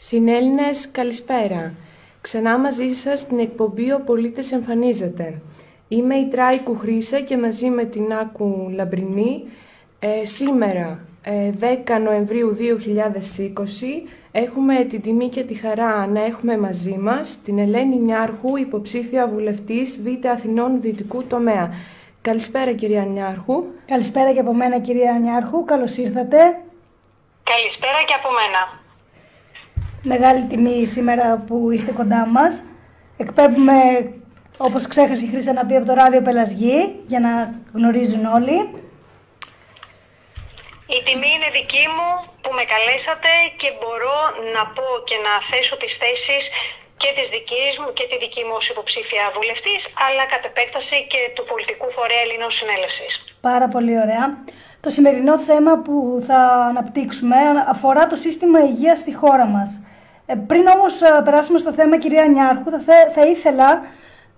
Συνέλληνες, καλησπέρα. Ξανά μαζί σας στην εκπομπή «Ο πολίτης εμφανίζεται». Είμαι η Τράικου Χρύσα και μαζί με την Άκου Λαμπρινή ε, σήμερα, 10 ε, Νοεμβρίου 2020, έχουμε την τιμή και τη χαρά να έχουμε μαζί μας την Ελένη Νιάρχου, υποψήφια βουλευτής Β' Αθηνών Δυτικού Τομέα. Καλησπέρα κυρία Νιάρχου. Καλησπέρα και από μένα κυρία Νιάρχου, καλώς ήρθατε. Καλησπέρα και από μένα. Μεγάλη τιμή σήμερα που είστε κοντά μας. Εκπέμπουμε, όπως ξέχασε η Χρύσα να πει, από το ράδιο Πελασγή, για να γνωρίζουν όλοι. Η τιμή είναι δική μου που με καλέσατε και μπορώ να πω και να θέσω τις θέσεις και της δικής μου και τη δική μου ως υποψήφια βουλευτής, αλλά κατ' επέκταση και του πολιτικού φορέα Ελλήνων Συνέλευσης. Πάρα πολύ ωραία. Το σημερινό θέμα που θα αναπτύξουμε αφορά το σύστημα υγείας στη χώρα μας. Ε, πριν όμως ε, περάσουμε στο θέμα, κυρία Νιάρχου, θα, θα ήθελα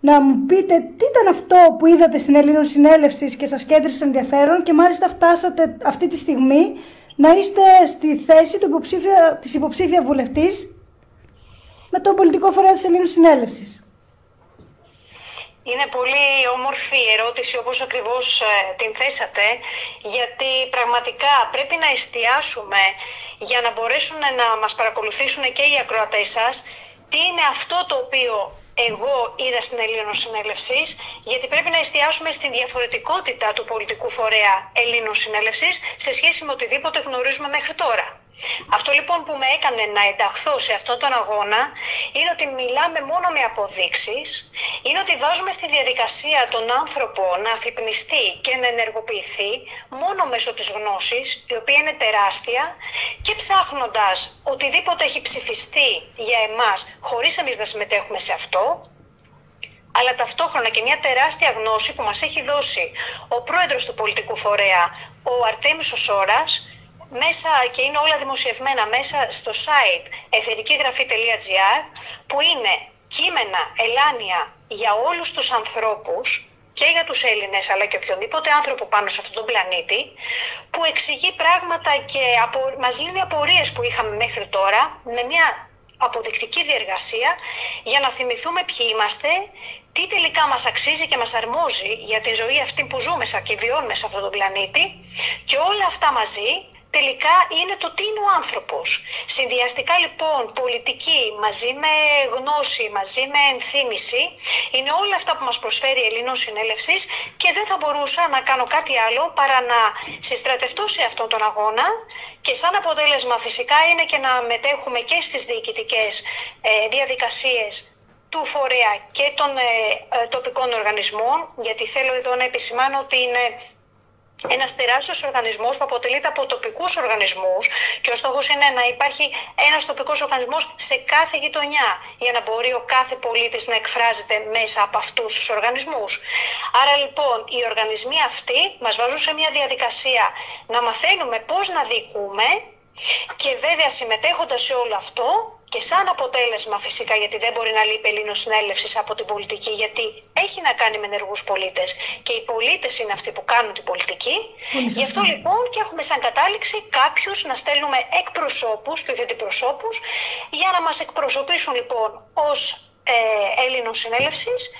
να μου πείτε τι ήταν αυτό που είδατε στην Ελλήνων Συνέλευσης και σας κέντρισε το ενδιαφέρον και μάλιστα φτάσατε αυτή τη στιγμή να είστε στη θέση του υποψήφια, της υποψήφια βουλευτής με τον πολιτικό φορέα της Ελλήνων Συνέλευσης. Είναι πολύ όμορφη η ερώτηση όπως ακριβώς ε, την θέσατε γιατί πραγματικά πρέπει να εστιάσουμε για να μπορέσουν να μας παρακολουθήσουν και οι ακροατές σας τι είναι αυτό το οποίο εγώ είδα στην Ελλήνων Συνέλευσης, γιατί πρέπει να εστιάσουμε στην διαφορετικότητα του πολιτικού φορέα Ελλήνων Συνέλευσης σε σχέση με οτιδήποτε γνωρίζουμε μέχρι τώρα. Αυτό λοιπόν που με έκανε να ενταχθώ σε αυτόν τον αγώνα είναι ότι μιλάμε μόνο με αποδείξεις, είναι ότι βάζουμε στη διαδικασία τον άνθρωπο να αφυπνιστεί και να ενεργοποιηθεί μόνο μέσω της γνώσης, η οποία είναι τεράστια και ψάχνοντας οτιδήποτε έχει ψηφιστεί για εμάς χωρίς εμείς να συμμετέχουμε σε αυτό, αλλά ταυτόχρονα και μια τεράστια γνώση που μας έχει δώσει ο πρόεδρος του πολιτικού φορέα, ο Αρτέμις Οσόρας, μέσα και είναι όλα δημοσιευμένα μέσα στο site εθερικήγραφή.gr που είναι κείμενα ελάνια για όλους τους ανθρώπους και για τους Έλληνες αλλά και οποιονδήποτε άνθρωπο πάνω σε αυτόν τον πλανήτη που εξηγεί πράγματα και απο... μας λύνει απορίες που είχαμε μέχρι τώρα με μια αποδεικτική διεργασία για να θυμηθούμε ποιοι είμαστε, τι τελικά μας αξίζει και μας αρμόζει για τη ζωή αυτή που ζούμε και βιώνουμε σε αυτόν τον πλανήτη και όλα αυτά μαζί τελικά είναι το τι είναι ο άνθρωπος. Συνδυαστικά λοιπόν πολιτική μαζί με γνώση, μαζί με ενθύμηση είναι όλα αυτά που μας προσφέρει η Ελλήνων Συνέλευσης και δεν θα μπορούσα να κάνω κάτι άλλο παρά να συστρατευτώ σε αυτόν τον αγώνα και σαν αποτέλεσμα φυσικά είναι και να μετέχουμε και στις διοικητικές ε, διαδικασίες του φορέα και των ε, ε, τοπικών οργανισμών, γιατί θέλω εδώ να επισημάνω ότι είναι ένας τεράστιος οργανισμός που αποτελείται από τοπικούς οργανισμούς και ο στόχος είναι να υπάρχει ένας τοπικός οργανισμός σε κάθε γειτονιά για να μπορεί ο κάθε πολίτης να εκφράζεται μέσα από αυτούς τους οργανισμούς. Άρα λοιπόν οι οργανισμοί αυτοί μας βάζουν σε μια διαδικασία να μαθαίνουμε πώς να διοικούμε και βέβαια συμμετέχοντας σε όλο αυτό και σαν αποτέλεσμα φυσικά, γιατί δεν μπορεί να λείπει Ελλήνων συνέλευσης από την πολιτική, γιατί έχει να κάνει με ενεργούς πολίτες και οι πολίτες είναι αυτοί που κάνουν την πολιτική. Γι' αυτό λοιπόν και έχουμε σαν κατάληξη κάποιους να στέλνουμε εκπροσώπους και όχι αντιπροσώπους, για να μας εκπροσωπήσουν λοιπόν ως ε, Έλληνων συνέλευσης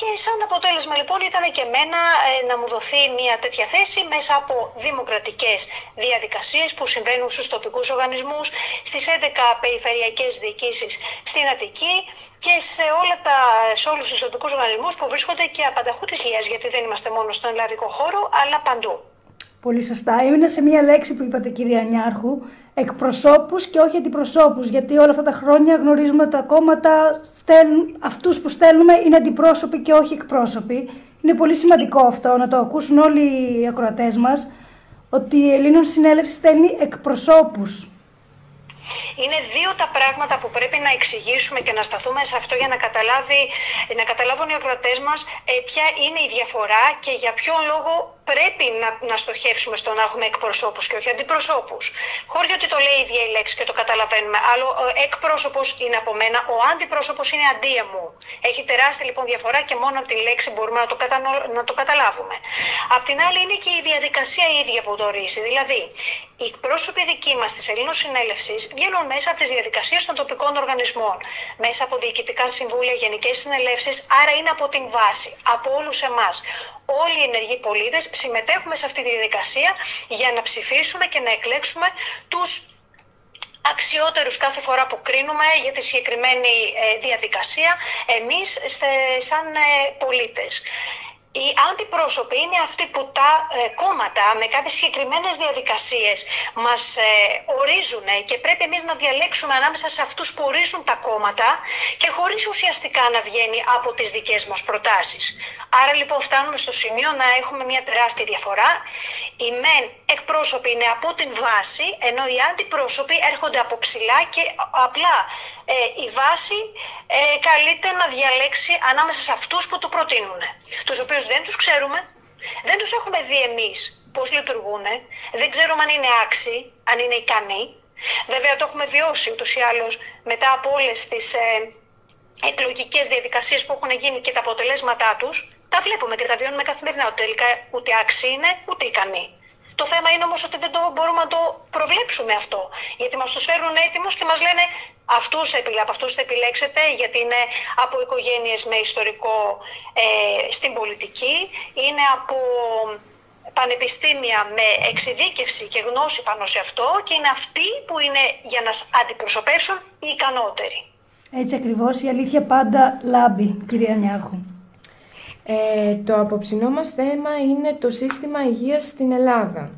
και σαν αποτέλεσμα λοιπόν ήταν και εμένα ε, να μου δοθεί μια τέτοια θέση μέσα από δημοκρατικές διαδικασίες που συμβαίνουν στους τοπικούς οργανισμούς, στις 11 περιφερειακές διοικήσεις στην Αττική και σε, όλα τα, σε όλους τους τοπικούς οργανισμούς που βρίσκονται και απανταχού της υγείας, γιατί δεν είμαστε μόνο στον ελλαδικό χώρο, αλλά παντού. Πολύ σωστά. Έμεινα σε μία λέξη που είπατε κυρία Νιάρχου, εκπροσώπους και όχι αντιπροσώπους, γιατί όλα αυτά τα χρόνια γνωρίζουμε ότι τα κόμματα στέλνουν, αυτούς που στέλνουμε είναι αντιπρόσωποι και όχι εκπρόσωποι. Είναι πολύ σημαντικό αυτό να το ακούσουν όλοι οι ακροατές μας, ότι η Ελλήνων Συνέλευση στέλνει εκπροσώπους. Είναι δύο τα πράγματα που πρέπει να εξηγήσουμε και να σταθούμε σε αυτό για να, καταλάβει, να καταλάβουν οι ακροατές μας ε, ποια είναι η διαφορά και για ποιον λόγο πρέπει να, να στοχεύσουμε στο να έχουμε εκπροσώπους και όχι αντιπροσώπους. Χωρίς ότι το λέει η ίδια η λέξη και το καταλαβαίνουμε. Άλλο ο εκπρόσωπος είναι από μένα, ο αντιπρόσωπος είναι αντία μου. Έχει τεράστια λοιπόν διαφορά και μόνο από τη λέξη μπορούμε να το, να το καταλάβουμε. Απ' την άλλη είναι και η διαδικασία ίδια που το ορίζει. Δηλαδή, οι εκπρόσωποι δικοί μας της Ελλήνων Συνέλευσης βγαίνουν μέσα από τις διαδικασίες των τοπικών οργανισμών, μέσα από διοικητικά συμβούλια, γενικές συνελεύσεις, άρα είναι από την βάση, από όλους εμάς. Όλοι οι ενεργοί πολίτες συμμετέχουμε σε αυτή τη διαδικασία για να ψηφίσουμε και να εκλέξουμε τους αξιότερους κάθε φορά που κρίνουμε για τη συγκεκριμένη ε, διαδικασία εμείς σαν ε, πολίτες. Οι αντιπρόσωποι είναι αυτοί που τα ε, κόμματα με κάποιες συγκεκριμένες διαδικασίες μας ε, ορίζουν και πρέπει εμείς να διαλέξουμε ανάμεσα σε αυτούς που ορίζουν τα κόμματα και χωρίς ουσιαστικά να βγαίνει από τις δικές μας προτάσεις. Άρα λοιπόν φτάνουμε στο σημείο να έχουμε μια τεράστια διαφορά. Οι μεν εκπρόσωποι είναι από την βάση, ενώ οι αντιπρόσωποι έρχονται από ψηλά και απλά ε, η βάση ε, καλείται να διαλέξει ανάμεσα σε αυτούς που του προτείνουν. Τους οποίους δεν τους ξέρουμε, δεν τους έχουμε δει εμείς πώς λειτουργούν, δεν ξέρουμε αν είναι άξιοι, αν είναι ικανοί. Βέβαια το έχουμε βιώσει ούτως ή άλλως μετά από όλες τις ε, εκλογικές διαδικασίες που έχουν γίνει και τα αποτελέσματά τους, τα βλέπουμε και τα βιώνουμε καθημερινά. Ότι τελικά ούτε άξιοι είναι, ούτε ικανοί. Το θέμα είναι όμως ότι δεν το μπορούμε να το προβλέψουμε αυτό. Γιατί μας τους φέρνουν έτοιμους και μας λένε αυτούς, από αυτούς θα επιλέξετε, γιατί είναι από οικογένειες με ιστορικό ε, στην πολιτική, είναι από πανεπιστήμια με εξειδίκευση και γνώση πάνω σε αυτό και είναι αυτοί που είναι για να αντιπροσωπεύσουν οι ικανότεροι. Έτσι ακριβώς, η αλήθεια πάντα λάμπει, κυρία Νιάρχου. Ε, το απόψινό μας θέμα είναι το σύστημα υγείας στην Ελλάδα.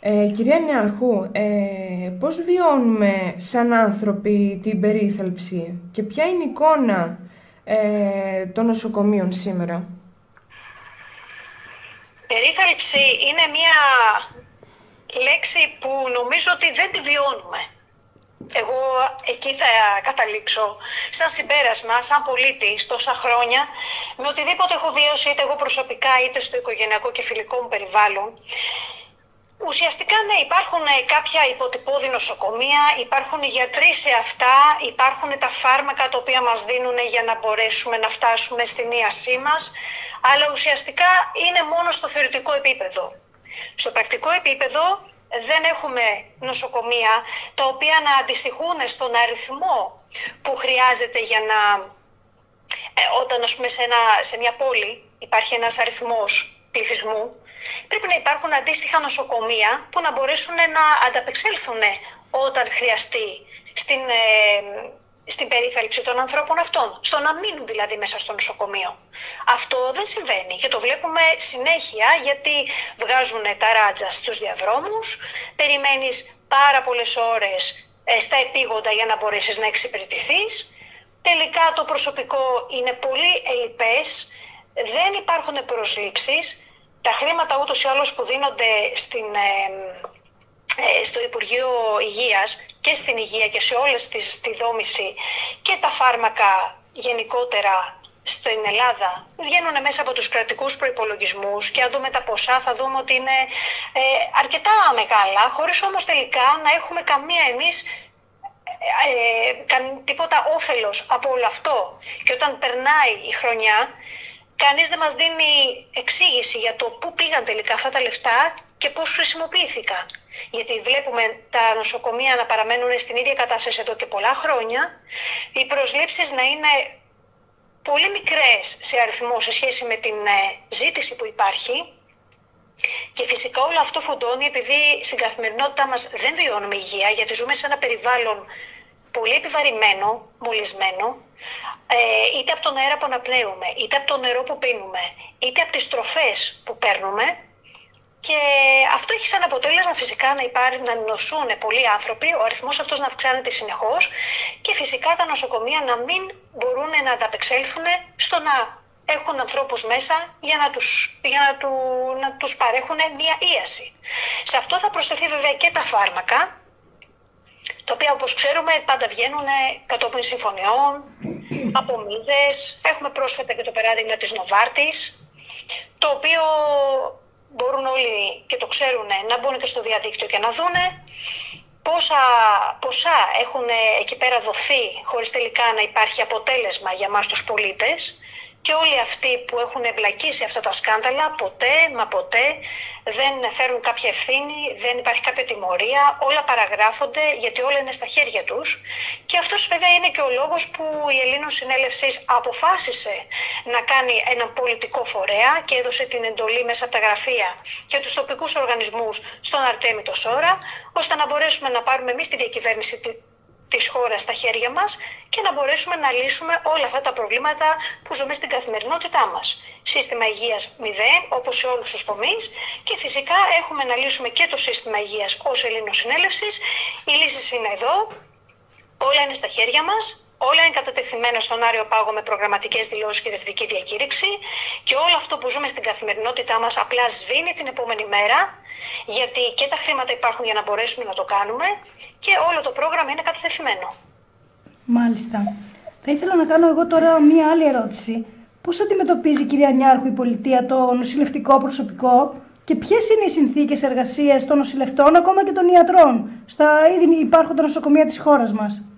Ε, κυρία Νιάρχου, ε, πώς βιώνουμε σαν άνθρωποι την περίθαλψη και ποια είναι η εικόνα ε, των νοσοκομείων σήμερα; Περίθαλψη είναι μια λέξη που νομίζω ότι δεν τη βιώνουμε εγώ εκεί θα καταλήξω σαν συμπέρασμα, σαν πολίτη τόσα χρόνια, με οτιδήποτε έχω βιώσει είτε εγώ προσωπικά είτε στο οικογενειακό και φιλικό μου περιβάλλον. Ουσιαστικά ναι, υπάρχουν κάποια υποτυπώδη νοσοκομεία, υπάρχουν οι γιατροί σε αυτά, υπάρχουν τα φάρμακα τα οποία μας δίνουν για να μπορέσουμε να φτάσουμε στην ίασή μας, αλλά ουσιαστικά είναι μόνο στο θεωρητικό επίπεδο. Στο πρακτικό επίπεδο δεν έχουμε νοσοκομεία τα οποία να αντιστοιχούν στον αριθμό που χρειάζεται για να... Ε, όταν ας πούμε σε, ένα, σε μια πόλη υπάρχει ένας αριθμός πληθυσμού, πρέπει να υπάρχουν αντίστοιχα νοσοκομεία που να μπορέσουν να ανταπεξέλθουν όταν χρειαστεί στην, ε, στην περίθαλψη των ανθρώπων αυτών, στο να μείνουν δηλαδή μέσα στο νοσοκομείο. Αυτό δεν συμβαίνει και το βλέπουμε συνέχεια γιατί βγάζουν τα ράτζα στους διαδρόμους, περιμένεις πάρα πολλές ώρες ε, στα επίγοντα για να μπορέσεις να εξυπηρετηθείς. Τελικά το προσωπικό είναι πολύ ελλειπές, δεν υπάρχουν προσλήψεις, τα χρήματα ούτως ή άλλως που δίνονται στην, ε, ε, στο Υπουργείο Υγείας και στην υγεία και σε όλες τις τη δόμηση και τα φάρμακα γενικότερα στην Ελλάδα βγαίνουν μέσα από τους κρατικούς προϋπολογισμούς και αν δούμε τα ποσά θα δούμε ότι είναι ε, αρκετά μεγάλα χωρίς όμως τελικά να έχουμε καμία εμείς ε, ε τίποτα όφελος από όλο αυτό. Και όταν περνάει η χρονιά κανείς δεν μας δίνει εξήγηση για το πού πήγαν τελικά αυτά τα λεφτά και πώς χρησιμοποιήθηκαν. Γιατί βλέπουμε τα νοσοκομεία να παραμένουν στην ίδια κατάσταση εδώ και πολλά χρόνια, οι προσλήψεις να είναι πολύ μικρές σε αριθμό σε σχέση με την ε, ζήτηση που υπάρχει και φυσικά όλο αυτό φουντώνει επειδή στην καθημερινότητά μας δεν βιώνουμε υγεία γιατί ζούμε σε ένα περιβάλλον πολύ επιβαρημένο, μολυσμένο, ε, είτε από τον αέρα που αναπνέουμε, είτε από το νερό που πίνουμε, είτε από τις τροφές που παίρνουμε και αυτό έχει σαν αποτέλεσμα φυσικά να, υπάρχει, να νοσούν πολλοί άνθρωποι, ο αριθμός αυτός να αυξάνεται συνεχώς και φυσικά τα νοσοκομεία να μην μπορούν να ανταπεξέλθουν στο να έχουν ανθρώπους μέσα για να τους, για να του, να τους παρέχουν μία ίαση. Σε αυτό θα προσθεθεί βέβαια και τα φάρμακα, τα οποία όπως ξέρουμε πάντα βγαίνουν κατόπιν συμφωνιών, από Έχουμε πρόσφατα και το παράδειγμα της Νοβάρτης, το οποίο μπορούν όλοι και το ξέρουν να μπουν και στο διαδίκτυο και να δούνε πόσα ποσά έχουν εκεί πέρα δοθεί χωρίς τελικά να υπάρχει αποτέλεσμα για μας τους πολίτες και όλοι αυτοί που έχουν εμπλακεί σε αυτά τα σκάνδαλα ποτέ, μα ποτέ δεν φέρουν κάποια ευθύνη, δεν υπάρχει κάποια τιμωρία, όλα παραγράφονται γιατί όλα είναι στα χέρια τους. Και αυτός βέβαια είναι και ο λόγος που η Ελλήνων Συνέλευσης αποφάσισε να κάνει έναν πολιτικό φορέα και έδωσε την εντολή μέσα από τα γραφεία και τους τοπικούς οργανισμούς στον Αρτέμι το Σόρα, ώστε να μπορέσουμε να πάρουμε εμείς τη διακυβέρνηση της χώρας στα χέρια μας και να μπορέσουμε να λύσουμε όλα αυτά τα προβλήματα που ζούμε στην καθημερινότητά μας. Σύστημα υγείας μηδέν, όπως σε όλους τους τομείς και φυσικά έχουμε να λύσουμε και το σύστημα υγείας ως Συνέλευσης. Οι λύσεις είναι εδώ, όλα είναι στα χέρια μας, όλα είναι κατατεθειμένα στον Άριο Πάγο με προγραμματικές δηλώσεις και ιδρυτική διακήρυξη και όλο αυτό που ζούμε στην καθημερινότητά μας απλά σβήνει την επόμενη μέρα γιατί και τα χρήματα υπάρχουν για να μπορέσουμε να το κάνουμε και όλο το πρόγραμμα είναι κατατεθειμένο. Μάλιστα. Θα ήθελα να κάνω εγώ τώρα μία άλλη ερώτηση. Πώς αντιμετωπίζει κυρία Νιάρχου η πολιτεία το νοσηλευτικό προσωπικό και ποιες είναι οι συνθήκες εργασίας των νοσηλευτών ακόμα και των ιατρών στα ήδη υπάρχοντα νοσοκομεία της χώρας μας;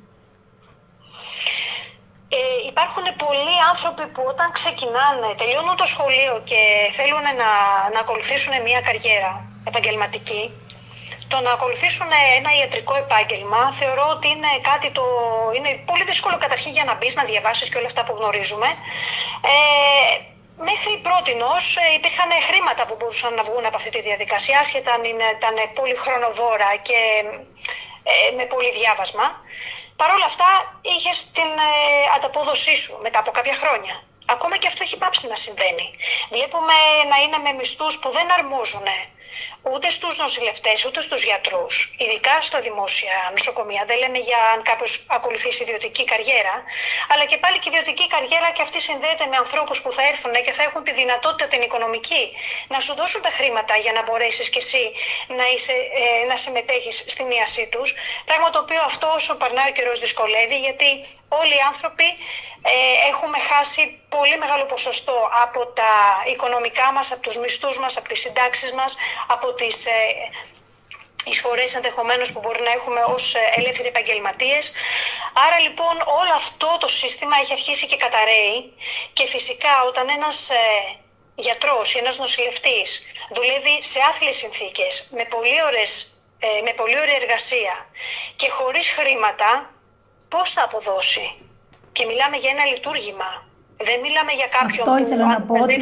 Ε, υπάρχουν πολλοί άνθρωποι που όταν ξεκινάνε, τελειώνουν το σχολείο και θέλουν να, να ακολουθήσουν μια καριέρα επαγγελματική, το να ακολουθήσουν ένα ιατρικό επάγγελμα θεωρώ ότι είναι κάτι το. είναι πολύ δύσκολο καταρχήν για να μπεις, να διαβάσεις και όλα αυτά που γνωρίζουμε. Ε, μέχρι πρώτη ε, υπήρχαν χρήματα που μπορούσαν να βγουν από αυτή τη διαδικασία, άσχετα αν ήταν πολύ χρονοβόρα και ε, με πολύ διάβασμα. Παρ' όλα αυτά είχες την ε, ανταπόδοσή σου μετά από κάποια χρόνια. Ακόμα και αυτό έχει πάψει να συμβαίνει. Βλέπουμε να είναι με μισθούς που δεν αρμόζουν ούτε στους νοσηλευτές ούτε στους γιατρούς, ειδικά στα δημόσια νοσοκομεία. Δεν λέμε για αν κάποιος ακολουθήσει ιδιωτική καριέρα, αλλά και πάλι και ιδιωτική καριέρα και αυτή συνδέεται με ανθρώπους που θα έρθουν και θα έχουν τη δυνατότητα την οικονομική να σου δώσουν τα χρήματα για να μπορέσεις και εσύ να, είσαι, ε, να συμμετέχεις στην ίασή τους. Πράγμα το οποίο αυτό όσο περνάει ο καιρός δυσκολεύει γιατί όλοι οι άνθρωποι ε, έχουμε χάσει πολύ μεγάλο ποσοστό από τα οικονομικά μας, από τους μισθούς μας, από τις συντάξεις μας, από τις ε, εισφορές ενδεχομένως που μπορεί να έχουμε ως ε, ελεύθεροι επαγγελματίες. Άρα λοιπόν όλο αυτό το σύστημα έχει αρχίσει και καταραίει και φυσικά όταν ένας ε, γιατρός ή ένας νοσηλευτής δουλεύει σε άθλιες συνθήκες, με πολύ, ωραίες, ε, με πολύ ωραία εργασία και χωρίς χρήματα, πώς θα αποδώσει; Και μιλάμε για ένα λειτουργήμα. Δεν μιλάμε για κάποιον Αυτό ήθελα που να πω ότι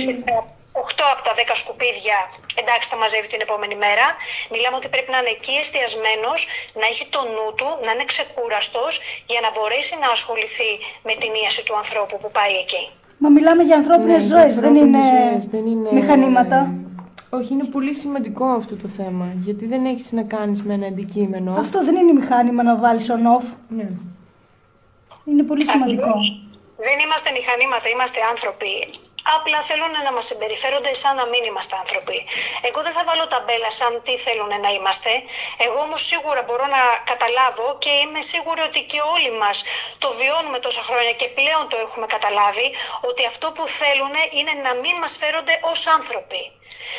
8 από τα 10 σκουπίδια, εντάξει, τα μαζεύει την επόμενη μέρα. Μιλάμε ότι πρέπει να είναι εκεί εστιασμένος, να έχει το νου του, να είναι ξεκούραστος για να μπορέσει να ασχοληθεί με την ίαση του ανθρώπου που πάει εκεί. Μα μιλάμε για ανθρώπινες Ναι, ζωές, για δεν, είναι ανθρώπινες ζωές, δεν είναι- μηχανήματα. Όχι, είναι πολύ σημαντικό αυτό το θέμα. Γιατί δεν έχεις να κάνεις με ένα αντικείμενο. Αυτό δεν είναι μηχάνημα να βάλεις on-off. Ναι. Είναι πολύ σημαντικό. Δεν είμαστε μηχανήματα, είμαστε άνθρωποι. Απλά θέλουν να μας συμπεριφέρονται σαν να μην είμαστε άνθρωποι. Εγώ δεν θα βάλω ταμπέλα σαν τι θέλουν να είμαστε. Εγώ όμως σίγουρα μπορώ να καταλάβω και είμαι σίγουρη ότι και όλοι μας το βιώνουμε τόσα χρόνια και πλέον το έχουμε καταλάβει ότι αυτό που θέλουν είναι να μην μας φέρονται ως άνθρωποι.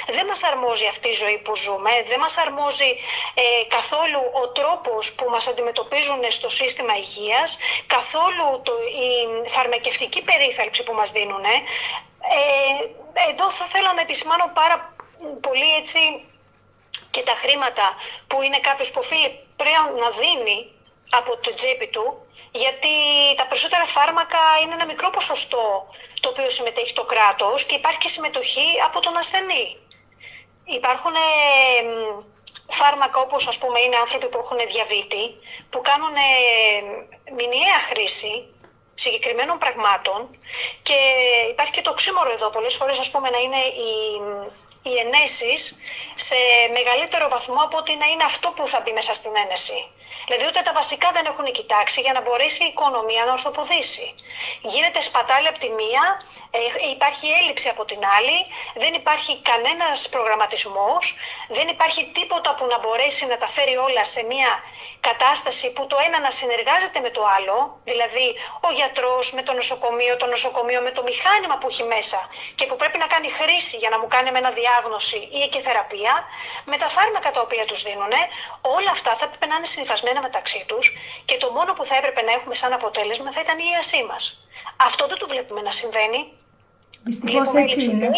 Δεν μας αρμόζει αυτή η ζωή που ζούμε, δεν μας αρμόζει ε, καθόλου ο τρόπος που μας αντιμετωπίζουν στο σύστημα υγείας, καθόλου το, η φαρμακευτική περίθαλψη που μας δίνουν. Ε, εδώ θα θέλω να επισημάνω πάρα πολύ έτσι και τα χρήματα που είναι κάποιος που οφείλει πλέον να δίνει από το τσέπη του, γιατί τα περισσότερα φάρμακα είναι ένα μικρό ποσοστό το οποίο συμμετέχει το κράτος και υπάρχει και συμμετοχή από τον ασθενή. Υπάρχουν ε, φάρμακα όπως ας πούμε είναι άνθρωποι που έχουν διαβήτη, που κάνουν ε, μηνιαία χρήση συγκεκριμένων πραγμάτων και υπάρχει και το ξύμορο εδώ. Πολλές φορές ας πούμε να είναι οι, οι ενέσεις σε μεγαλύτερο βαθμό από ότι να είναι αυτό που θα μπει μέσα στην ένεση. Δηλαδή ούτε τα βασικά δεν έχουν κοιτάξει για να μπορέσει η οικονομία να ορθοποδήσει. Γίνεται σπατάλη από τη μία, ε, υπάρχει έλλειψη από την άλλη, δεν υπάρχει κανένας προγραμματισμός, δεν υπάρχει τίποτα που να μπορέσει να τα φέρει όλα σε μια κατάσταση που το ένα να συνεργάζεται με το άλλο, δηλαδή ο γιατρός με το νοσοκομείο, το νοσοκομείο με το μηχάνημα που έχει μέσα και που πρέπει να κάνει χρήση για να μου κάνει με ένα διάγνωση ή και θεραπεία, με τα φάρμακα τα οποία τους δίνουν, όλα αυτά θα έπρεπε να είναι συνειφασμένα μεταξύ τους και το μόνο που θα έπρεπε να έχουμε σαν αποτέλεσμα θα ήταν η ίασή μας. Αυτό δεν το βλέπουμε να συμβαίνει. Δυστυχώς έτσι είναι.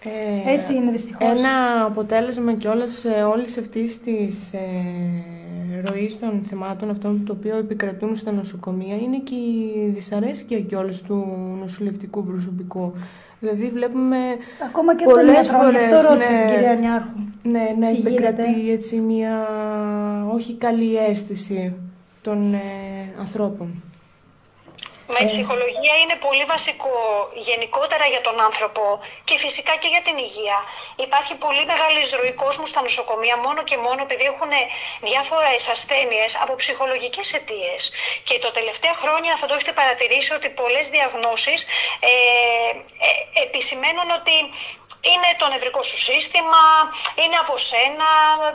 Ε, έτσι είναι δυστυχώς. Ένα αποτέλεσμα και όλες, ε, όλης αυτής της ε, ροής των θεμάτων αυτών το οποίο επικρατούν στα νοσοκομεία είναι και η δυσαρέσκεια και όλες του νοσηλευτικού προσωπικού. Δηλαδή βλέπουμε Ακόμα και πολλές τον φορές, αυτό ρώτησε ναι, κυρία Νιάρχου. Ναι, ναι, επικρατεί έτσι μια όχι καλή αίσθηση των ε, ανθρώπων. Μα η ψυχολογία είναι πολύ βασικό γενικότερα για τον άνθρωπο και φυσικά και για την υγεία. Υπάρχει πολύ μεγάλη εισρωή κόσμου στα νοσοκομεία μόνο και μόνο επειδή έχουν διάφορε ασθένειε από ψυχολογικές αιτίες. Και τα τελευταία χρόνια θα το έχετε παρατηρήσει ότι πολλές διαγνώσεις ε, ε, επισημαίνουν ότι είναι το νευρικό σου σύστημα, είναι από σένα,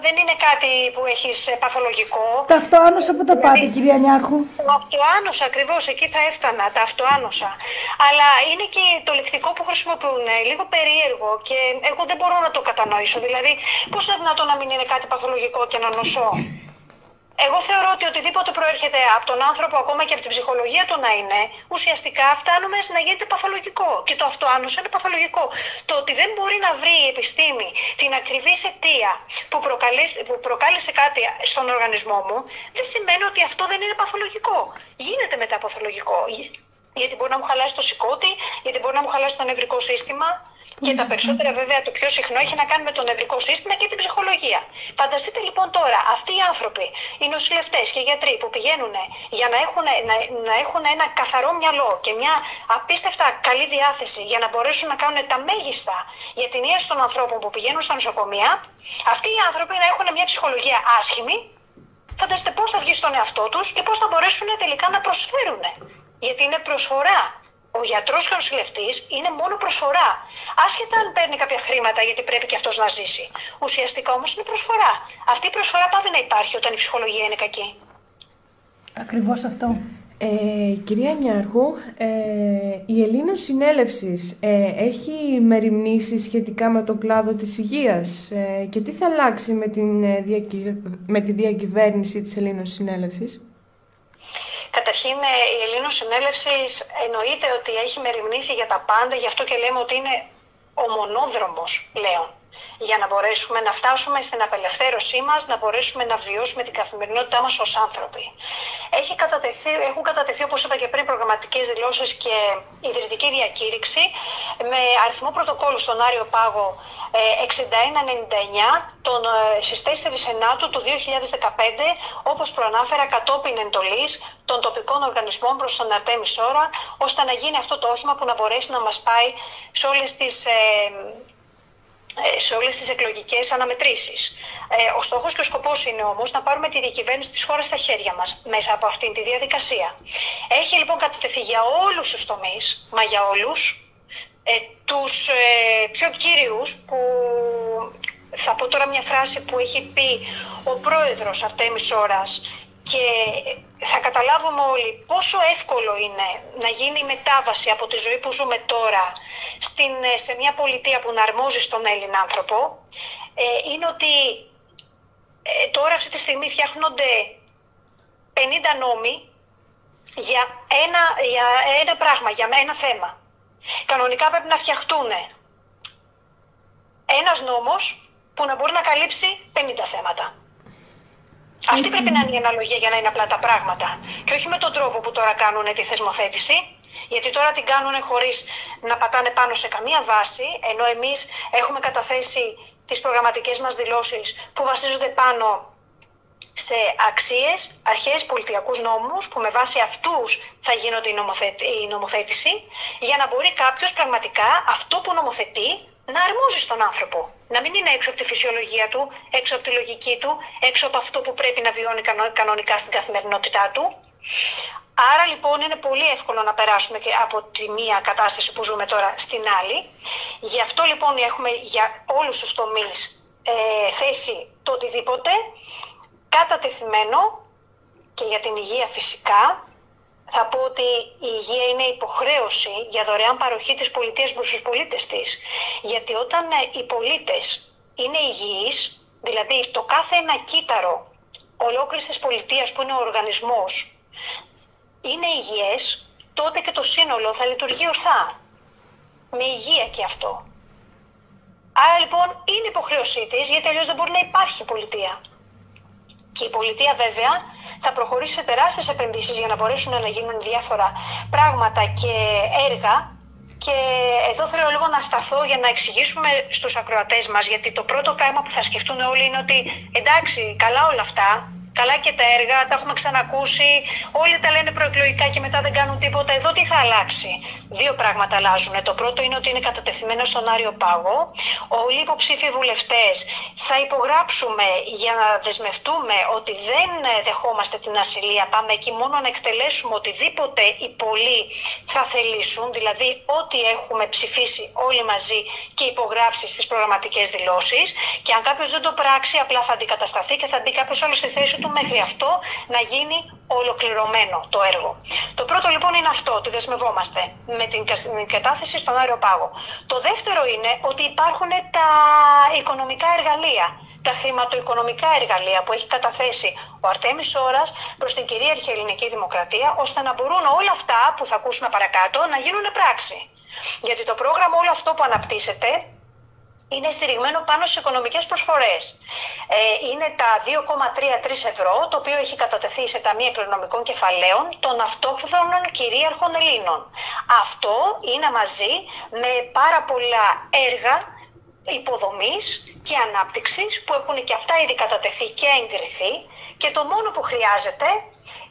δεν είναι κάτι που έχεις παθολογικό. Τα αυτοάνωσα που το δηλαδή, πάτε κυρία Νιάρχου. Το αυτοάνωσα ακριβώς, εκεί θα έφτανα, τα αυτοάνωσα. Αλλά είναι και το λεκτικό που χρησιμοποιούν λίγο περίεργο και εγώ δεν μπορώ να το κατανοήσω. Δηλαδή πώς είναι δυνατόν να μην είναι κάτι παθολογικό και να νοσώ; Εγώ θεωρώ ότι οτιδήποτε προέρχεται από τον άνθρωπο, ακόμα και από την ψυχολογία του να είναι, ουσιαστικά φτάνουμε να γίνεται παθολογικό. Και το αυτοάνωσα είναι παθολογικό. Το ότι δεν μπορεί να βρει η επιστήμη την ακριβή αιτία που, που προκάλεσε κάτι στον οργανισμό μου, δεν σημαίνει ότι αυτό δεν είναι παθολογικό. Γίνεται μετά παθολογικό. Γιατί μπορεί να μου χαλάσει το σηκώτη, γιατί μπορεί να μου χαλάσει το νευρικό σύστημα, και τα περισσότερα βέβαια το πιο συχνό έχει να κάνει με το νευρικό σύστημα και την ψυχολογία. Φανταστείτε λοιπόν τώρα αυτοί οι άνθρωποι, οι νοσηλευτές και οι γιατροί που πηγαίνουν για να έχουν, να, να έχουν ένα καθαρό μυαλό και μια απίστευτα καλή διάθεση για να μπορέσουν να κάνουν τα μέγιστα για την ίαση των ανθρώπων που πηγαίνουν στα νοσοκομεία, αυτοί οι άνθρωποι να έχουν μια ψυχολογία άσχημη, φανταστείτε πώς θα βγει στον εαυτό τους και πώς θα μπορέσουν τελικά να προσφέρουν. Γιατί είναι προσφορά ο γιατρός και ο νοσηλευτής είναι μόνο προσφορά. Άσχετα αν παίρνει κάποια χρήματα γιατί πρέπει και αυτός να ζήσει. Ουσιαστικά όμως είναι προσφορά. Αυτή η προσφορά πάβει να υπάρχει όταν η ψυχολογία είναι κακή. Ακριβώς αυτό. Ε, κυρία Νιάρχου, ε, η Ελλήνος Συνέλευσης ε, έχει μεριμνήσει σχετικά με τον κλάδο της υγείας ε, και τι θα αλλάξει με, την, ε, με τη διακυβέρνηση της Ελλήνος Συνέλευσης; Καταρχήν, ε, η Ελλήνος Συνέλευσης εννοείται ότι έχει μεριμνήσει για τα πάντα, γι' αυτό και λέμε ότι είναι ο μονόδρομος πλέον για να μπορέσουμε να φτάσουμε στην απελευθέρωσή μας, να μπορέσουμε να βιώσουμε την καθημερινότητά μας ως άνθρωποι. Έχει κατατεθεί, έχουν κατατεθεί, όπως είπα και πριν, προγραμματικές δηλώσεις και ιδρυτική διακήρυξη με αριθμό πρωτοκόλλου στον Άριο Πάγο 6199 τον, στις 4 Σενάτου του 2015, όπως προανάφερα κατόπιν εντολής των τοπικών οργανισμών προς τον Αρτέμι Σόρα, ώστε να γίνει αυτό το όχημα που να μπορέσει να μας πάει σε όλες τις ε, ε, σε όλες τις εκλογικές αναμετρήσεις. Ε, ο στόχος και ο σκοπός είναι όμως να πάρουμε τη διακυβέρνηση της χώρας στα χέρια μας μέσα από αυτήν τη διαδικασία. Έχει λοιπόν κατατεθεί για όλους τους τομείς, μα για όλους, ε, τους ε, πιο κύριους που θα πω τώρα μια φράση που έχει πει ο πρόεδρος Αρτέμις Ώρας και θα καταλάβουμε όλοι πόσο εύκολο είναι να γίνει η μετάβαση από τη ζωή που ζούμε τώρα στην, ε, σε μια πολιτεία που να αρμόζει στον Έλληνα άνθρωπο ε, είναι ότι ε, τώρα αυτή τη στιγμή φτιάχνονται 50 νόμοι για ένα, για ένα πράγμα, για ένα θέμα. Κανονικά πρέπει να φτιαχτούν ένας νόμος που να μπορεί να καλύψει 50 θέματα. Αυτή πρέπει να είναι η αναλογία για να είναι απλά τα πράγματα. Και όχι με τον τρόπο που τώρα κάνουν τη θεσμοθέτηση, γιατί τώρα την κάνουν χωρίς να πατάνε πάνω σε καμία βάση, ενώ εμείς έχουμε καταθέσει τις προγραμματικές μας δηλώσεις που βασίζονται πάνω σε αξίες, αρχές, πολιτιακούς νόμους που με βάση αυτούς θα γίνονται η, νομοθέτηση για να μπορεί κάποιος πραγματικά αυτό που νομοθετεί να αρμόζεις στον άνθρωπο. Να μην είναι έξω από τη φυσιολογία του, έξω από τη λογική του, έξω από αυτό που πρέπει να βιώνει κανονικά στην καθημερινότητά του. Άρα λοιπόν είναι πολύ εύκολο να περάσουμε και από τη μία κατάσταση που ζούμε τώρα στην άλλη. Γι' αυτό λοιπόν έχουμε για όλους τους τομείς ε, θέσει το οτιδήποτε κατατεθειμένο και για την υγεία φυσικά. Θα πω ότι η υγεία είναι υποχρέωση για δωρεάν παροχή της πολιτείας προς τους πολίτες της. Γιατί όταν ε, οι πολίτες είναι υγιείς, δηλαδή το κάθε ένα κύτταρο ολόκληρης της πολιτείας που είναι ο οργανισμός είναι υγιές, τότε και το σύνολο θα λειτουργεί ορθά. Με υγεία και αυτό. Άρα λοιπόν είναι υποχρέωσή της, γιατί αλλιώς δεν μπορεί να υπάρχει πολιτεία. Και η πολιτεία βέβαια θα προχωρήσει σε τεράστιες επενδύσεις για να μπορέσουν να γίνουν διάφορα πράγματα και έργα. Και εδώ θέλω λίγο να σταθώ για να εξηγήσουμε στους ακροατές μας γιατί το πρώτο πράγμα που θα σκεφτούν όλοι είναι ότι εντάξει καλά όλα αυτά Καλά και τα έργα, τα έχουμε ξανακούσει. Όλοι τα λένε προεκλογικά και μετά δεν κάνουν τίποτα. Εδώ τι θα αλλάξει; Δύο πράγματα αλλάζουν. Το πρώτο είναι ότι είναι κατατεθειμένο στον Άριο Πάγο. Όλοι οι υποψήφοι βουλευτές θα υπογράψουμε για να δεσμευτούμε ότι δεν δεχόμαστε την ασυλία. Πάμε εκεί μόνο να εκτελέσουμε οτιδήποτε οι πολλοί θα θελήσουν, δηλαδή ό,τι έχουμε ψηφίσει όλοι μαζί και υπογράψει στις προγραμματικές δηλώσεις. Και αν κάποιος δεν το πράξει, απλά θα αντικατασταθεί και θα μπει κάποιος άλλος στη θέση του μέχρι αυτό να γίνει ολοκληρωμένο το έργο. Το πρώτο λοιπόν είναι αυτό, ότι δεσμευόμαστε με την κατάθεση στον Άριο Πάγο. Το δεύτερο είναι ότι υπάρχουν τα οικονομικά εργαλεία, τα χρηματοοικονομικά εργαλεία που έχει καταθέσει ο Αρτέμις Ώρας προς την κυρίαρχη ελληνική δημοκρατία, ώστε να μπορούν όλα αυτά που θα ακούσουμε παρακάτω να γίνουν πράξη. Γιατί το πρόγραμμα όλο αυτό που αναπτύσσεται είναι στηριγμένο πάνω σε οικονομικές προσφορές. Ε, είναι τα 2,33 ευρώ, το οποίο έχει κατατεθεί σε ταμεία οικονομικών κεφαλαίων των αυτόχθονων κυρίαρχων Ελλήνων. Αυτό είναι μαζί με πάρα πολλά έργα υποδομής και ανάπτυξης που έχουν και αυτά ήδη κατατεθεί και εγκριθεί και το μόνο που χρειάζεται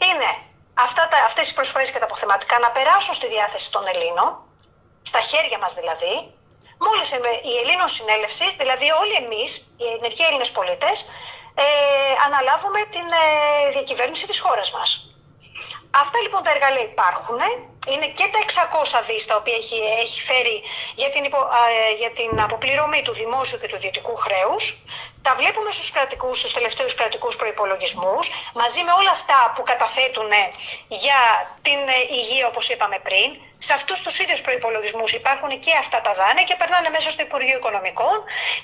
είναι αυτά τα, αυτές οι προσφορές και τα αποθεματικά να περάσουν στη διάθεση των Ελλήνων, στα χέρια μας δηλαδή, Μόλις η Ελλήνων Συνέλευσης, δηλαδή όλοι εμείς, οι ενεργοί Έλληνες πολίτες, ε, αναλάβουμε την ε, διακυβέρνηση της χώρας μας. Αυτά λοιπόν τα εργαλεία υπάρχουν. Είναι και τα 600 δις τα οποία έχει, έχει φέρει για την, υπο, για την αποπληρωμή του δημόσιου και του ιδιωτικού χρέους. Τα βλέπουμε στους, κρατικούς, στους τελευταίους κρατικούς προϋπολογισμούς, μαζί με όλα αυτά που καταθέτουν για την ε, υγεία όπως είπαμε πριν, σε αυτούς τους ίδιους προπολογισμού υπάρχουν και αυτά τα δάνεια και περνάνε μέσα στο Υπουργείο Οικονομικών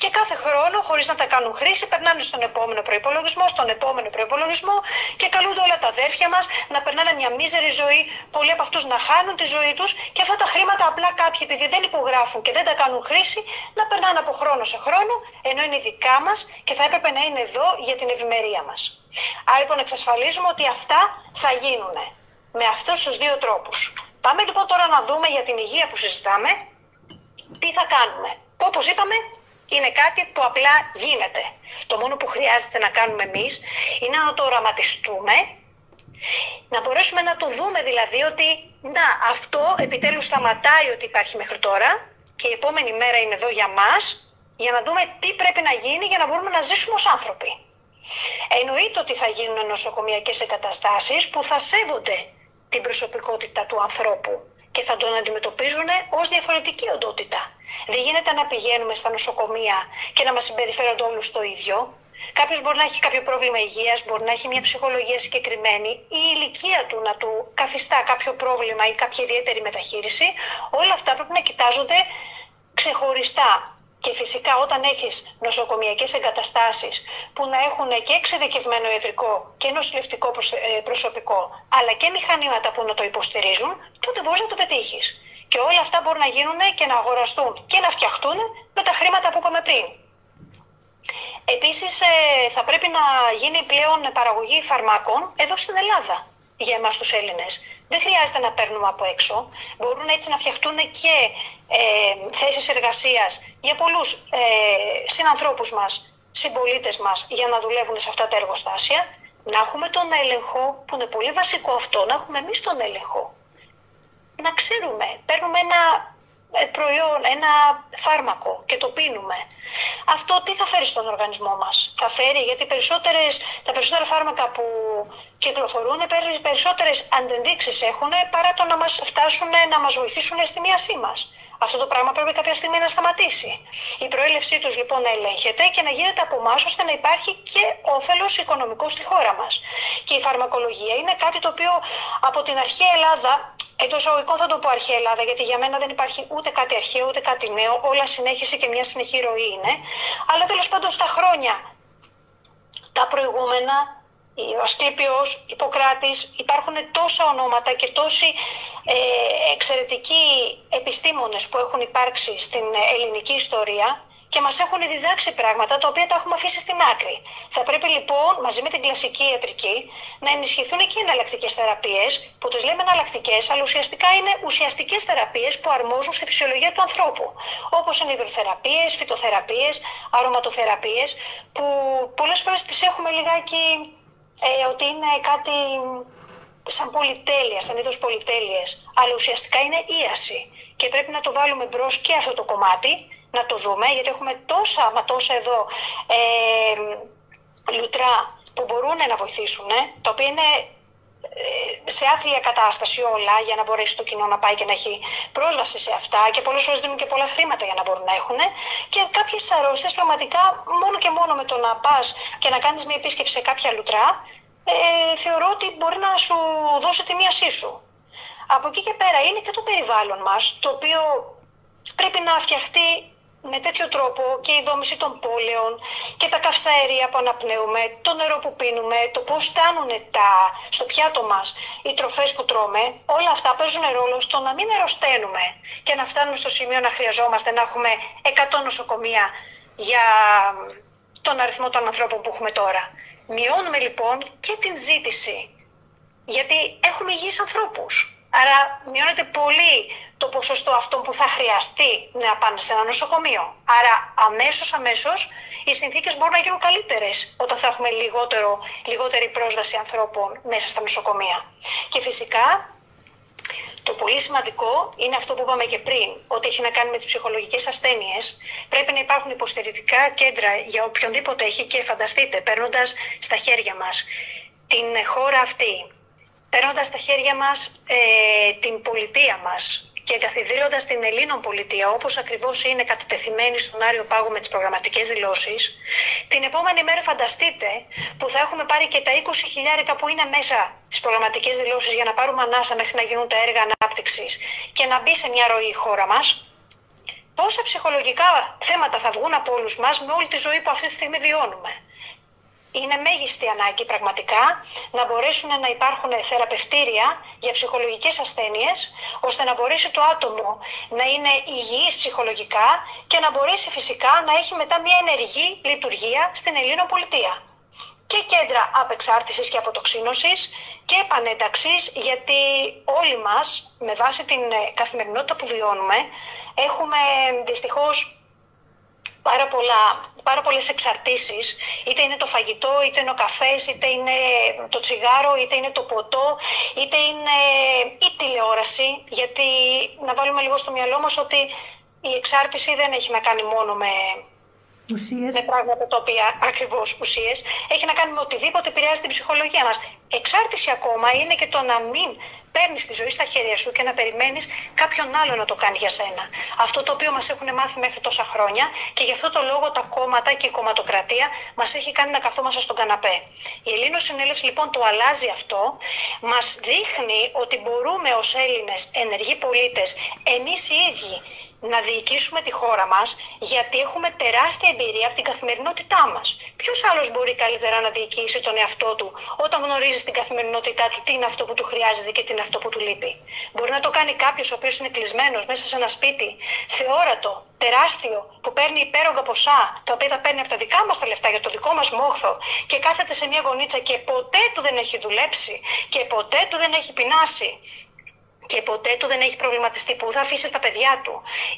και κάθε χρόνο, χωρίς να τα κάνουν χρήση, περνάνε στον επόμενο προπολογισμό, στον επόμενο προπολογισμό και καλούνται όλα τα αδέρφια μας να περνάνε μια μίζερη ζωή, πολλοί από αυτούς να χάνουν τη ζωή τους και αυτά τα χρήματα απλά κάποιοι επειδή δεν υπογράφουν και δεν τα κάνουν χρήση, να περνάνε από χρόνο σε χρόνο, ενώ είναι δικά μας και θα έπρεπε να είναι εδώ για την ευημερία μας. Άρα λοιπόν εξασφαλίζουμε ότι αυτά θα γίνουν με αυτούς τους δύο τρόπους. Πάμε λοιπόν τώρα να δούμε για την υγεία που συζητάμε τι θα κάνουμε. Που όπως είπαμε είναι κάτι που απλά γίνεται. Το μόνο που χρειάζεται να κάνουμε εμείς είναι να το οραματιστούμε, να μπορέσουμε να το δούμε δηλαδή ότι να αυτό επιτέλους σταματάει ότι υπάρχει μέχρι τώρα και η επόμενη μέρα είναι εδώ για μας για να δούμε τι πρέπει να γίνει για να μπορούμε να ζήσουμε ως άνθρωποι. Εννοείται ότι θα γίνουν νοσοκομιακές εγκαταστάσεις που θα σέβονται την προσωπικότητα του ανθρώπου και θα τον αντιμετωπίζουν ως διαφορετική οντότητα. Δεν γίνεται να πηγαίνουμε στα νοσοκομεία και να μας συμπεριφέρονται όλους το ίδιο. Κάποιος μπορεί να έχει κάποιο πρόβλημα υγείας, μπορεί να έχει μια ψυχολογία συγκεκριμένη ή η ηλικία του να του καθιστά κάποιο πρόβλημα ή κάποια ιδιαίτερη μεταχείριση. Όλα αυτά πρέπει να κοιτάζονται ξεχωριστά και φυσικά όταν έχεις νοσοκομιακές εγκαταστάσεις που να έχουν και εξειδικευμένο ιατρικό και νοσηλευτικό ε, προσωπικό, αλλά και μηχανήματα που να το υποστηρίζουν, τότε μπορείς να το πετύχεις. Και όλα αυτά μπορούν να γίνουν και να αγοραστούν και να φτιαχτούν με τα χρήματα που είπαμε πριν. Επίσης ε, θα πρέπει να γίνει πλέον παραγωγή φαρμάκων εδώ στην Ελλάδα για εμάς τους Έλληνες. Δεν χρειάζεται να παίρνουμε από έξω. Μπορούν έτσι να φτιαχτούν και ε, θέσεις εργασίας για πολλούς ε, συνανθρώπους μας, συμπολίτες μας, για να δουλεύουν σε αυτά τα εργοστάσια. Να έχουμε τον έλεγχο, που είναι πολύ βασικό αυτό, να έχουμε εμείς τον έλεγχο. Να ξέρουμε, παίρνουμε ένα ε, προϊόν, ένα φάρμακο και το πίνουμε, αυτό τι θα φέρει στον οργανισμό μας; Θα φέρει, γιατί περισσότερες, τα περισσότερα φάρμακα που κυκλοφορούν, περισσότερες αντεντήξεις έχουν παρά το να μας φτάσουν να μας βοηθήσουν στη μίασή μας. Αυτό το πράγμα πρέπει κάποια στιγμή να σταματήσει. Η προέλευσή τους λοιπόν να ελέγχεται και να γίνεται από εμάς ώστε να υπάρχει και όφελος οικονομικό στη χώρα μας. Και η φαρμακολογία είναι κάτι το οποίο από την αρχαία Ελλάδα Εντό εισαγωγικών θα το πω αρχαία Ελλάδα, γιατί για μένα δεν υπάρχει ούτε κάτι αρχαίο ούτε κάτι νέο. Όλα συνέχισε και μια συνεχή ροή είναι. Αλλά τέλος πάντων στα χρόνια τα προηγούμενα ο Ασκλήπιος, Ιπποκράτης, υπάρχουν τόσα ονόματα και τόσοι ε, εξαιρετικοί επιστήμονες που έχουν υπάρξει στην ελληνική ιστορία και μας έχουν διδάξει πράγματα τα οποία τα έχουμε αφήσει στην άκρη. Θα πρέπει λοιπόν μαζί με την κλασική ιατρική να ενισχυθούν και οι εναλλακτικές θεραπείες που τις λέμε εναλλακτικές, αλλά ουσιαστικά είναι ουσιαστικές θεραπείες που αρμόζουν στη φυσιολογία του ανθρώπου. Όπως είναι υδροθεραπείες, φυτοθεραπείες, αρωματοθεραπείες που πολλές φορές τις έχουμε λιγάκι ε, ότι είναι κάτι σαν πολυτέλεια, σαν είδος πολυτέλειες, αλλά ουσιαστικά είναι ίαση. Και πρέπει να το βάλουμε μπρος και αυτό το κομμάτι, να το δούμε, γιατί έχουμε τόσα, μα τόσα εδώ ε, λουτρά που μπορούν να βοηθήσουν, τα οποία είναι ε, σε άθλια κατάσταση όλα για να μπορέσει το κοινό να πάει και να έχει πρόσβαση σε αυτά και πολλές φορές δίνουν και πολλά χρήματα για να μπορούν να έχουν και κάποιες αρρώστιες πραγματικά μόνο και μόνο με το να πας και να κάνεις μια επίσκεψη σε κάποια λουτρά ε, θεωρώ ότι μπορεί να σου δώσει τη μίασή σου. Από εκεί και πέρα είναι και το περιβάλλον μας το οποίο πρέπει να φτιαχτεί με τέτοιο τρόπο και η δόμηση των πόλεων και τα καυσαέρια που αναπνέουμε, το νερό που πίνουμε, το πώς φτάνουν τα, στο πιάτο μας οι τροφές που τρώμε, όλα αυτά παίζουν ρόλο στο να μην ερωσταίνουμε και να φτάνουμε στο σημείο να χρειαζόμαστε να έχουμε 100 νοσοκομεία για τον αριθμό των ανθρώπων που έχουμε τώρα. Μειώνουμε λοιπόν και την ζήτηση, γιατί έχουμε υγιείς ανθρώπους. Άρα μειώνεται πολύ το ποσοστό αυτών που θα χρειαστεί να πάνε σε ένα νοσοκομείο. Άρα αμέσως, αμέσως οι συνθήκες μπορούν να γίνουν καλύτερες όταν θα έχουμε λιγότερο, λιγότερη πρόσβαση ανθρώπων μέσα στα νοσοκομεία. Και φυσικά το πολύ σημαντικό είναι αυτό που είπαμε και πριν, ότι έχει να κάνει με τις ψυχολογικές ασθένειες. Πρέπει να υπάρχουν υποστηρικτικά κέντρα για οποιονδήποτε έχει και φανταστείτε, παίρνοντας στα χέρια μας την χώρα αυτή, παίρνοντα στα χέρια μας ε, την πολιτεία μας και εγκαθιδρύοντα την Ελλήνων πολιτεία όπως ακριβώς είναι κατετεθειμένη στον Άριο Πάγο με τις προγραμματικές δηλώσεις, την επόμενη μέρα φανταστείτε που θα έχουμε πάρει και τα 20 χιλιάρικα που είναι μέσα στις προγραμματικές δηλώσεις για να πάρουμε ανάσα μέχρι να γίνουν τα έργα ανάπτυξης και να μπει σε μια ροή η χώρα μας, πόσα ψυχολογικά θέματα θα βγουν από όλους μας με όλη τη ζωή που αυτή τη στιγμή βιώνουμε είναι μέγιστη ανάγκη πραγματικά να μπορέσουν να υπάρχουν θεραπευτήρια για ψυχολογικές ασθένειες, ώστε να μπορέσει το άτομο να είναι υγιής ψυχολογικά και να μπορέσει φυσικά να έχει μετά μια ενεργή λειτουργία στην Ελλήνο πολιτεία. Και κέντρα απεξάρτησης και αποτοξίνωσης και επανένταξης, γιατί όλοι μας, με βάση την καθημερινότητα που βιώνουμε, έχουμε δυστυχώς πάρα, πολλά, πάρα πολλές εξαρτήσεις, είτε είναι το φαγητό, είτε είναι ο καφές, είτε είναι το τσιγάρο, είτε είναι το ποτό, είτε είναι η τηλεόραση, γιατί να βάλουμε λίγο στο μυαλό μας ότι η εξάρτηση δεν έχει να κάνει μόνο με Ουσίες. Με πράγματα τα οποία ακριβώς ουσίες έχει να κάνει με οτιδήποτε επηρεάζει την ψυχολογία μας. Εξάρτηση ακόμα είναι και το να μην παίρνεις τη ζωή στα χέρια σου και να περιμένεις κάποιον άλλο να το κάνει για σένα. Αυτό το οποίο μας έχουν μάθει μέχρι τόσα χρόνια και γι' αυτό το λόγο τα κόμματα και η κομματοκρατία μας έχει κάνει να καθόμαστε στον καναπέ. Η Ελλήνο Συνέλευση λοιπόν το αλλάζει αυτό, μας δείχνει ότι μπορούμε ως Έλληνες ενεργοί πολίτες, εμείς οι ίδιοι να διοικήσουμε τη χώρα μας, γιατί έχουμε τεράστια εμπειρία από την καθημερινότητά μας. Ποιος άλλος μπορεί καλύτερα να διοικήσει τον εαυτό του όταν γνωρίζεις στην καθημερινότητά του τι είναι αυτό που του χρειάζεται και τι είναι αυτό που του λείπει; Μπορεί να το κάνει κάποιος ο οποίος είναι κλεισμένος μέσα σε ένα σπίτι, θεόρατο, τεράστιο, που παίρνει υπέρογκα ποσά, τα οποία τα παίρνει από τα δικά μας τα λεφτά για το δικό μας μόχθο και κάθεται σε μια γωνίτσα και ποτέ του δεν έχει δουλέψει και ποτέ του δεν έχει πεινάσει και ποτέ του δεν έχει προβληματιστεί που θα αφήσει τα παιδιά του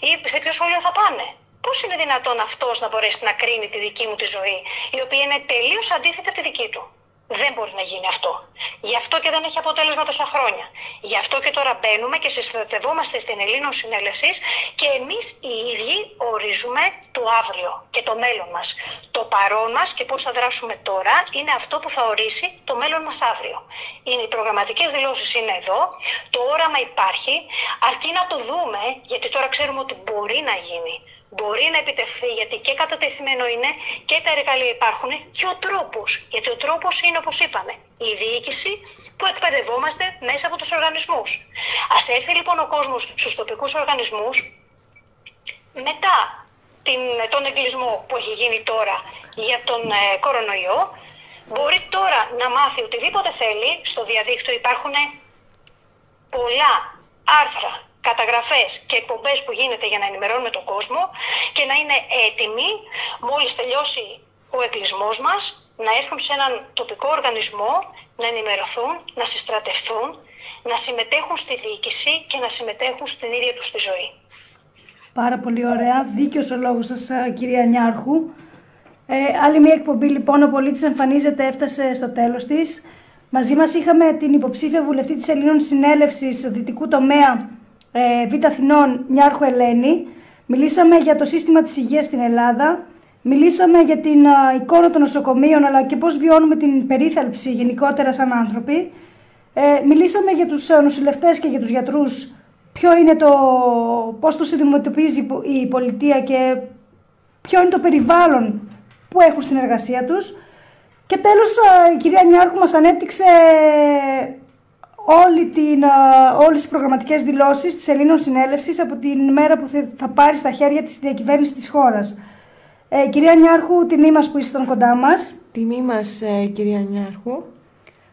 ή σε ποιο σχολείο θα πάνε. Πώς είναι δυνατόν αυτός να μπορέσει να κρίνει τη δική μου τη ζωή, η οποία είναι τελείως αντίθετη από τη δική του; Δεν μπορεί να γίνει αυτό. Γι' αυτό και δεν έχει αποτέλεσμα τόσα χρόνια. Γι' αυτό και τώρα μπαίνουμε και συστατευόμαστε στην Ελλήνων Συνέλευσης και εμείς οι ίδιοι ορίζουμε το αύριο και το μέλλον μας. Το παρόν μας και πώς θα δράσουμε τώρα είναι αυτό που θα ορίσει το μέλλον μας αύριο. Είναι, οι προγραμματικές δηλώσεις είναι εδώ, το όραμα υπάρχει, αρκεί να το δούμε, γιατί τώρα ξέρουμε ότι μπορεί να γίνει μπορεί να επιτευχθεί γιατί και κατατεθειμένο είναι και τα εργαλεία υπάρχουν και ο τρόπος. Γιατί ο τρόπος είναι όπως είπαμε η διοίκηση που εκπαιδευόμαστε μέσα από τους οργανισμούς. Ας έρθει λοιπόν ο κόσμος στους τοπικούς οργανισμούς μετά την, τον εγκλισμό που έχει γίνει τώρα για τον ε, κορονοϊό μπορεί τώρα να μάθει οτιδήποτε θέλει. Στο διαδίκτυο υπάρχουν πολλά άρθρα καταγραφές και εκπομπές που γίνεται για να ενημερώνουμε τον κόσμο και να είναι έτοιμοι μόλις τελειώσει ο εγκλισμός μας να έρθουν σε έναν τοπικό οργανισμό, να ενημερωθούν, να συστρατευτούν, να συμμετέχουν στη διοίκηση και να συμμετέχουν στην ίδια τους τη ζωή. Πάρα πολύ ωραία. Δίκαιος ο λόγος σας, κυρία Νιάρχου. Ε, άλλη μια εκπομπή λοιπόν, ο πολίτης εμφανίζεται, έφτασε στο τέλος της. Μαζί μας είχαμε την υποψήφια βουλευτή της Ελλήνων Συνέλευσης Δυτικού Τομέα ε, Β' Αθηνών Νιάρχου Ελένη. Μιλήσαμε για το σύστημα της υγείας στην Ελλάδα. Μιλήσαμε για την εικόνα των νοσοκομείων αλλά και πώς βιώνουμε την περίθαλψη γενικότερα σαν άνθρωποι. Ε, μιλήσαμε για τους νοσηλευτές και για τους γιατρούς ποιο είναι το, πώς το συνδημοτυπίζει η πολιτεία και ποιο είναι το περιβάλλον που έχουν στην εργασία τους. Και τέλος η κυρία Νιάρχου μας ανέπτυξε όλη την, όλες τις προγραμματικές δηλώσεις της Ελλήνων Συνέλευσης από την μέρα που θα πάρει στα χέρια της διακυβέρνηση της χώρας. Ε, κυρία Νιάρχου, τιμή μας που ήσασταν κοντά μας. Τιμή μας, ε, κυρία Νιάρχου.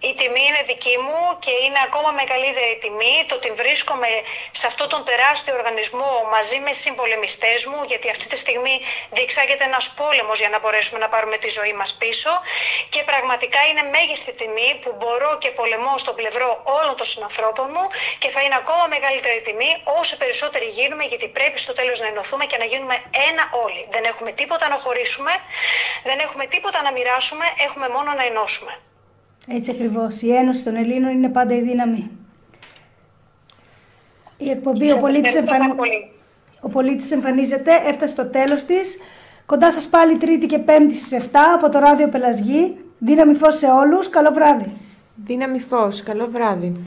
Η τιμή είναι δική μου και είναι ακόμα μεγαλύτερη τιμή το ότι βρίσκομαι σε αυτόν τον τεράστιο οργανισμό μαζί με συμπολεμιστές μου, γιατί αυτή τη στιγμή διεξάγεται ένας πόλεμος για να μπορέσουμε να πάρουμε τη ζωή μας πίσω. Και πραγματικά είναι μέγιστη τιμή που μπορώ και πολεμώ στο πλευρό όλων των συνανθρώπων μου και θα είναι ακόμα μεγαλύτερη τιμή όσο περισσότεροι γίνουμε, γιατί πρέπει στο τέλος να ενωθούμε και να γίνουμε ένα όλοι. Δεν έχουμε τίποτα να χωρίσουμε, δεν έχουμε τίποτα να μοιράσουμε, έχουμε μόνο να ενώσουμε. Έτσι ακριβώς. Η Ένωση των Ελλήνων είναι πάντα η δύναμη. Η εκπομπή ο πολίτης, ο πολίτης εμφανίζεται, έφτασε στο τέλος της. Κοντά σας πάλι Τρίτη και Πέμπτη στις 7 από το Ράδιο Πελασγή. Δύναμη φως σε όλους. Καλό βράδυ. Δύναμη φως. Καλό βράδυ.